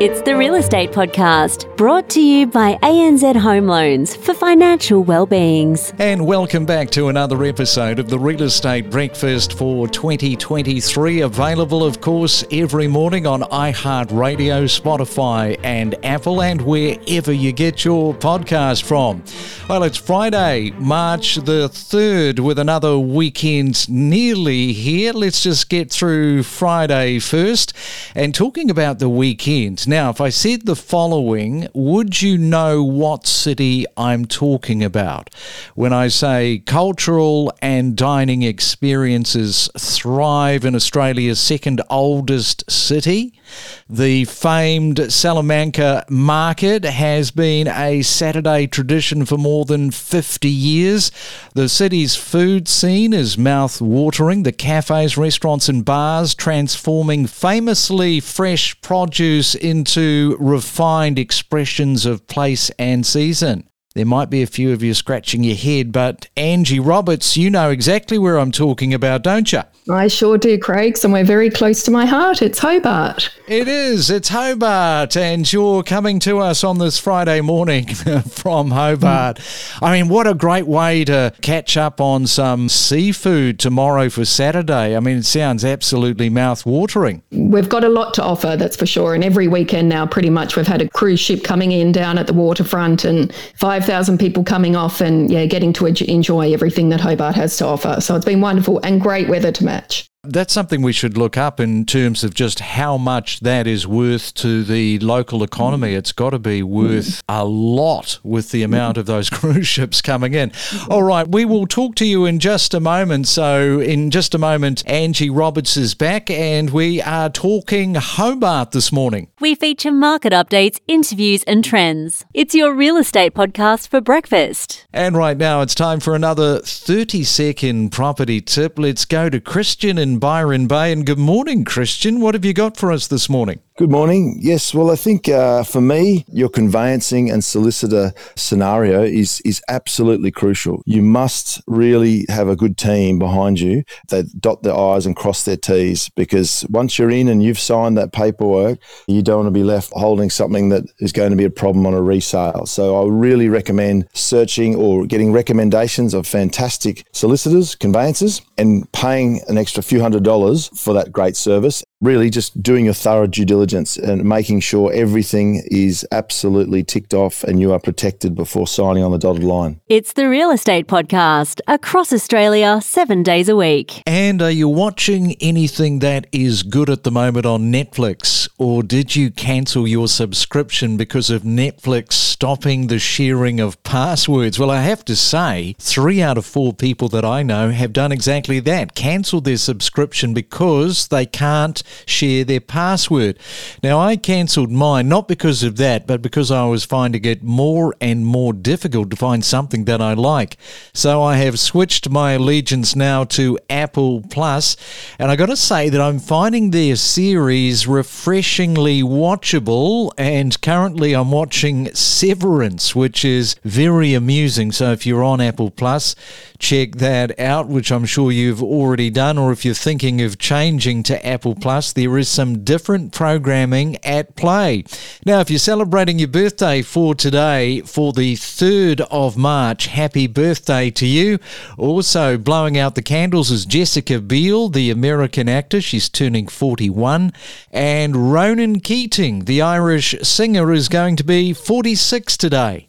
It's the Real Estate Podcast, brought to you by ANZ Home Loans for financial well-beings. And welcome back to another episode of the Real Estate Breakfast for 2023. Available, of course, every morning on iHeartRadio, Spotify, and Apple, and wherever you get your podcast from. Well, it's Friday, March the 3rd, with another weekend nearly here. Let's just get through Friday first. And talking about the weekend, now, if I said the following, would you know what city I'm talking about when I say cultural and dining experiences thrive in Australia's second oldest city? The famed Salamanca market has been a Saturday tradition for more than 50 years. The city's food scene is mouth watering, the cafes, restaurants, and bars transforming famously fresh produce into refined expressions of place and season. There might be a few of you scratching your head, but Angie Roberts, you know exactly where I'm talking about, don't you? I sure do, Craig. Somewhere very close to my heart. It's Hobart. It is. It's Hobart, and you're coming to us on this Friday morning from Hobart. Mm. I mean, what a great way to catch up on some seafood tomorrow for Saturday. I mean, it sounds absolutely mouth-watering. We've got a lot to offer, that's for sure. And every weekend now, pretty much, we've had a cruise ship coming in down at the waterfront, and 5,000 people coming off, and yeah, getting to enjoy everything that Hobart has to offer. So it's been wonderful and great weather to match. That's something we should look up in terms of just how much that is worth to the local economy. Mm. It's got to be worth mm. a lot with the mm. amount of those cruise ships coming in. Mm-hmm. All right, we will talk to you in just a moment. So, in just a moment, Angie Roberts is back, and we are talking Hobart this morning. We feature market updates, interviews, and trends. It's your real estate podcast for breakfast. And right now, it's time for another 30 second property tip. Let's go to Christian in Byron Bay. And good morning, Christian. What have you got for us this morning? Good morning. Yes, well, I think uh, for me, your conveyancing and solicitor scenario is is absolutely crucial. You must really have a good team behind you that dot their I's and cross their T's because once you're in and you've signed that paperwork, you don't want to be left holding something that is going to be a problem on a resale. So I really recommend searching or getting recommendations of fantastic solicitors, conveyancers, and paying an extra few hundred dollars for that great service really just doing a thorough due diligence and making sure everything is absolutely ticked off and you are protected before signing on the dotted line. It's the Real Estate Podcast across Australia, seven days a week. And are you watching anything that is good at the moment on Netflix? Or did you cancel your subscription because of Netflix stopping the sharing of passwords? Well, I have to say, three out of four people that I know have done exactly that cancelled their subscription because they can't share their password. Now, I cancelled mine not because of that, but because I was finding it more and more difficult to find something that I like. So I have switched my allegiance now to Apple Plus, and I got to say that I'm finding their series refreshingly watchable. And currently, I'm watching Severance, which is very amusing. So if you're on Apple Plus, check that out, which I'm sure you've already done, or if you're thinking of changing to Apple Plus there is some different programming at play. Now, if you're celebrating your birthday for today, for the 3rd of March, happy birthday to you. Also, blowing out the candles is Jessica Biel, the American actor. She's turning 41. And Ronan Keating, the Irish singer, is going to be 46 today.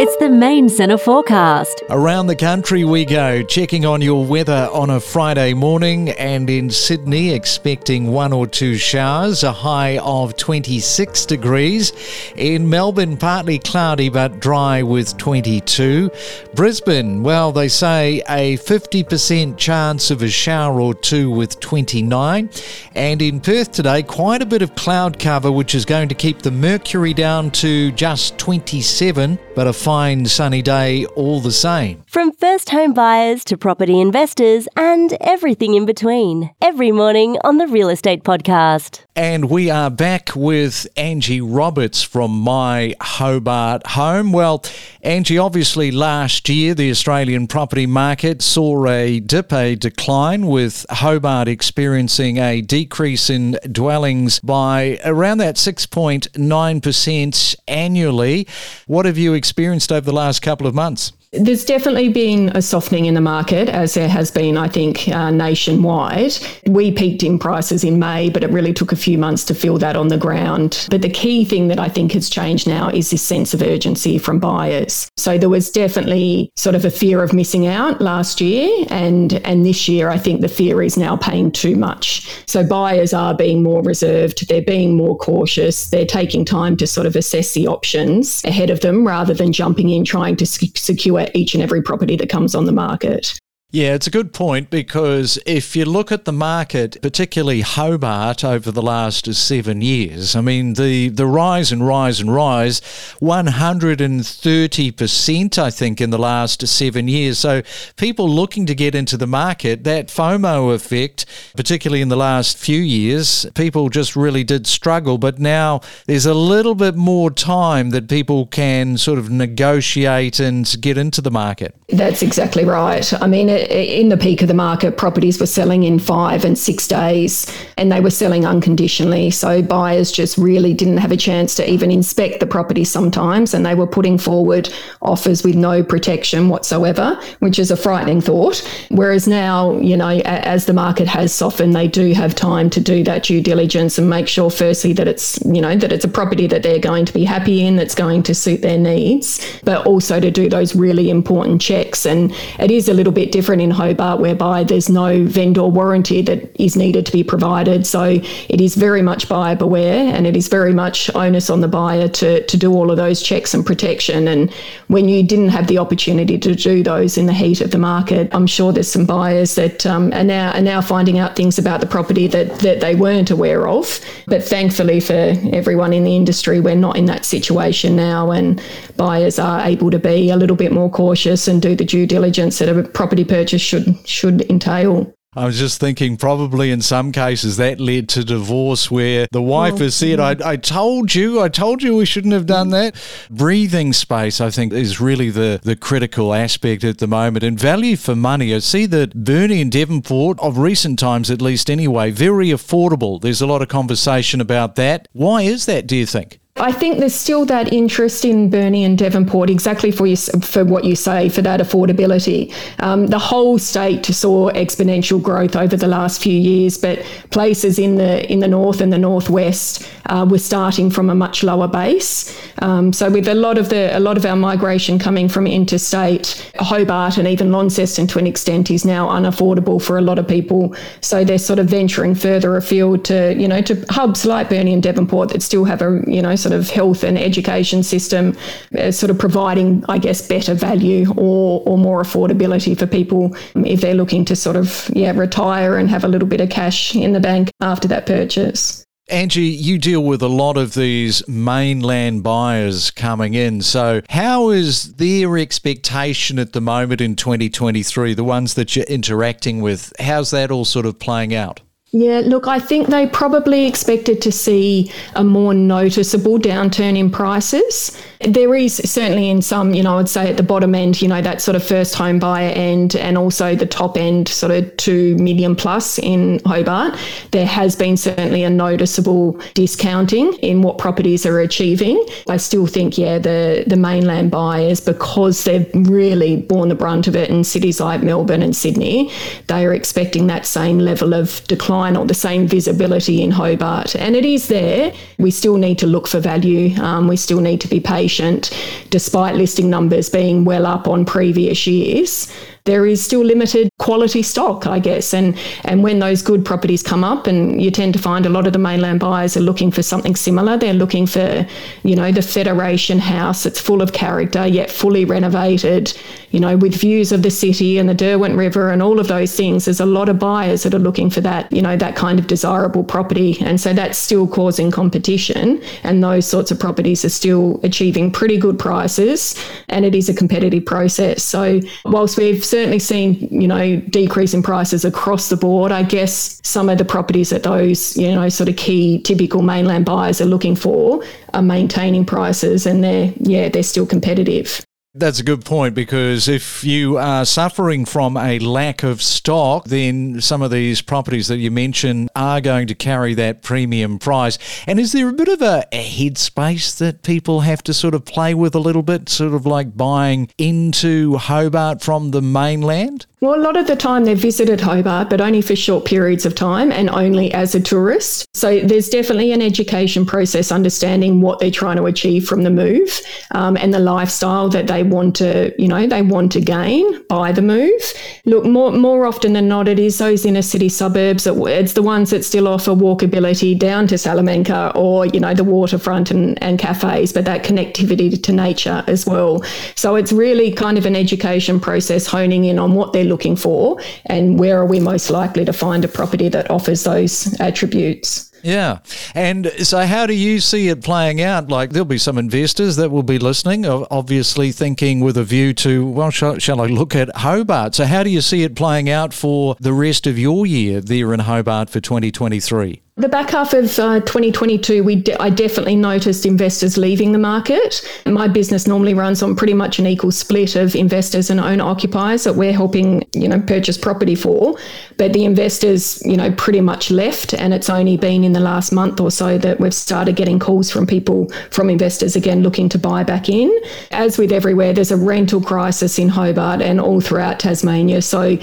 It's the main centre forecast. Around the country we go, checking on your weather on a Friday morning, and in Sydney, expecting one or two showers, a high of 26 degrees. In Melbourne, partly cloudy but dry with 22. Brisbane, well, they say a 50% chance of a shower or two with 29. And in Perth today, quite a bit of cloud cover, which is going to keep the mercury down to just 27, but a fine sunny day all the same. From first home buyers to property investors and everything in between. Every morning on the Real Estate Podcast. And we are back with Angie Roberts from My Hobart Home. Well, Angie, obviously last year the Australian property market saw a dip, a decline, with Hobart experiencing a decrease in dwellings by around that 6.9% annually. What have you experienced over the last couple of months? There's definitely been a softening in the market, as there has been, I think, uh, nationwide. We peaked in prices in May, but it really took a few months to feel that on the ground. But the key thing that I think has changed now is this sense of urgency from buyers. So there was definitely sort of a fear of missing out last year, and and this year I think the fear is now paying too much. So buyers are being more reserved, they're being more cautious, they're taking time to sort of assess the options ahead of them rather than jumping in trying to secure each and every property that comes on the market. Yeah, it's a good point because if you look at the market, particularly Hobart over the last seven years, I mean, the, the rise and rise and rise, 130%, I think, in the last seven years. So people looking to get into the market, that FOMO effect, particularly in the last few years, people just really did struggle. But now there's a little bit more time that people can sort of negotiate and get into the market. That's exactly right. I mean, in the peak of the market, properties were selling in five and six days, and they were selling unconditionally. So buyers just really didn't have a chance to even inspect the property sometimes, and they were putting forward offers with no protection whatsoever, which is a frightening thought. Whereas now, you know, as the market has softened, they do have time to do that due diligence and make sure, firstly, that it's, you know, that it's a property that they're going to be happy in, that's going to suit their needs, but also to do those really important checks. And it is a little bit different in Hobart, whereby there's no vendor warranty that is needed to be provided. So it is very much buyer beware and it is very much onus on the buyer to, to do all of those checks and protection. And when you didn't have the opportunity to do those in the heat of the market, I'm sure there's some buyers that um, are, now, are now finding out things about the property that, that they weren't aware of. But thankfully for everyone in the industry, we're not in that situation now and buyers are able to be a little bit more cautious and do the due diligence that a property purchase should should entail. I was just thinking, probably in some cases that led to divorce where the wife has said, I, I told you, I told you we shouldn't have done that. Breathing space, I think, is really the, the critical aspect at the moment. And value for money, I see that Burnie and Devonport, of recent times at least anyway, very affordable. There's a lot of conversation about that. Why is that, do you think? I think there's still that interest in Burnie and Devonport, exactly for you, for what you say, for that affordability. Um, the whole state saw exponential growth over the last few years, but places in the in the north and the northwest uh, were starting from a much lower base. Um, so with a lot of the a lot of our migration coming from interstate, Hobart and even Launceston to an extent is now unaffordable for a lot of people. So they're sort of venturing further afield to you know to hubs like Burnie and Devonport that still have a you know sort of health and education system, uh, sort of providing, I guess, better value or, or more affordability for people if they're looking to sort of, yeah, retire and have a little bit of cash in the bank after that purchase. Angie, you deal with a lot of these mainland buyers coming in. So, how is their expectation at the moment in 2023, the ones that you're interacting with? How's that all sort of playing out? Yeah, look, I think they probably expected to see a more noticeable downturn in prices. There is certainly in some, you know, I would say at the bottom end, you know, that sort of first home buyer end and also the top end, sort of two million plus in Hobart, there has been certainly a noticeable discounting in what properties are achieving. I still think, yeah, the, the mainland buyers, because they've really borne the brunt of it in cities like Melbourne and Sydney, they are expecting that same level of decline or the same visibility in Hobart. And it is there. We still need to look for value. Um, we still need to be patient despite listing numbers being well up on previous years there is still limited quality stock, I guess. And and when those good properties come up, and you tend to find a lot of the mainland buyers are looking for something similar. They're looking for, you know, the Federation house. It's full of character, yet fully renovated. You know, with views of the city and the Derwent River and all of those things, there's a lot of buyers that are looking for that, you know, that kind of desirable property. And so that's still causing competition. And those sorts of properties are still achieving pretty good prices. And it is a competitive process. So whilst we've certainly seen, you know, decrease in prices across the board, I guess some of the properties that those, you know, sort of key typical mainland buyers are looking for are maintaining prices and they're, yeah, they're still competitive. That's a good point because if you are suffering from a lack of stock, then some of these properties that you mentioned are going to carry that premium price. And is there a bit of a, a headspace that people have to sort of play with a little bit, sort of like buying into Hobart from the mainland? Well, a lot of the time they've visited Hobart, but only for short periods of time and only as a tourist. So there's definitely an education process understanding what they're trying to achieve from the move um, and the lifestyle that they want to, you know, they want to gain by the move. Look, more more often than not, it is those inner city suburbs. It's the ones that still offer walkability down to Salamanca or you know the waterfront and, and cafes, but that connectivity to nature as well. So it's really kind of an education process honing in on what they're looking for and where are we most likely to find a property that offers those attributes. Yeah. And so, how do you see it playing out? Like, there'll be some investors that will be listening, obviously thinking with a view to, well, shall, shall, I look at Hobart? So, how do you see it playing out for the rest of your year there in Hobart for 2023? The back half of uh, 2022, we de- I definitely noticed investors leaving the market. My business normally runs on pretty much an equal split of investors and owner occupiers that we're helping, you know, purchase property for. But the investors, you know, pretty much left, and it's only been in the last month or so that we've started getting calls from people, from investors again looking to buy back in. As with everywhere, there's a rental crisis in Hobart and all throughout Tasmania. So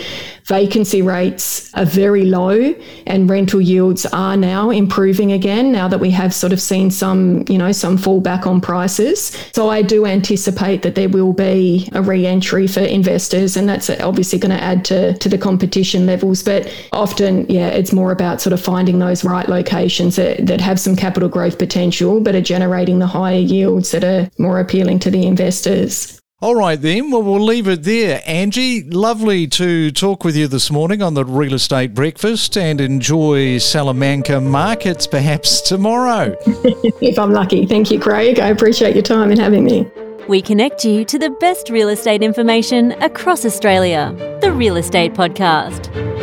vacancy rates are very low, and rental yields are now improving again now that we have sort of seen some, you know, some fallback on prices. So I do anticipate that there will be a re-entry for investors and that's obviously going to add to, to the competition levels. But often, yeah, it's more about sort of finding those right locations that, that have some capital growth potential, but are generating the higher yields that are more appealing to the investors. All right, then. Well, we'll leave it there. Angie, lovely to talk with you this morning on the Real Estate Breakfast and enjoy Salamanca markets perhaps tomorrow. if I'm lucky. Thank you, Craig. I appreciate your time and having me. We connect you to the best real estate information across Australia. The Real Estate Podcast.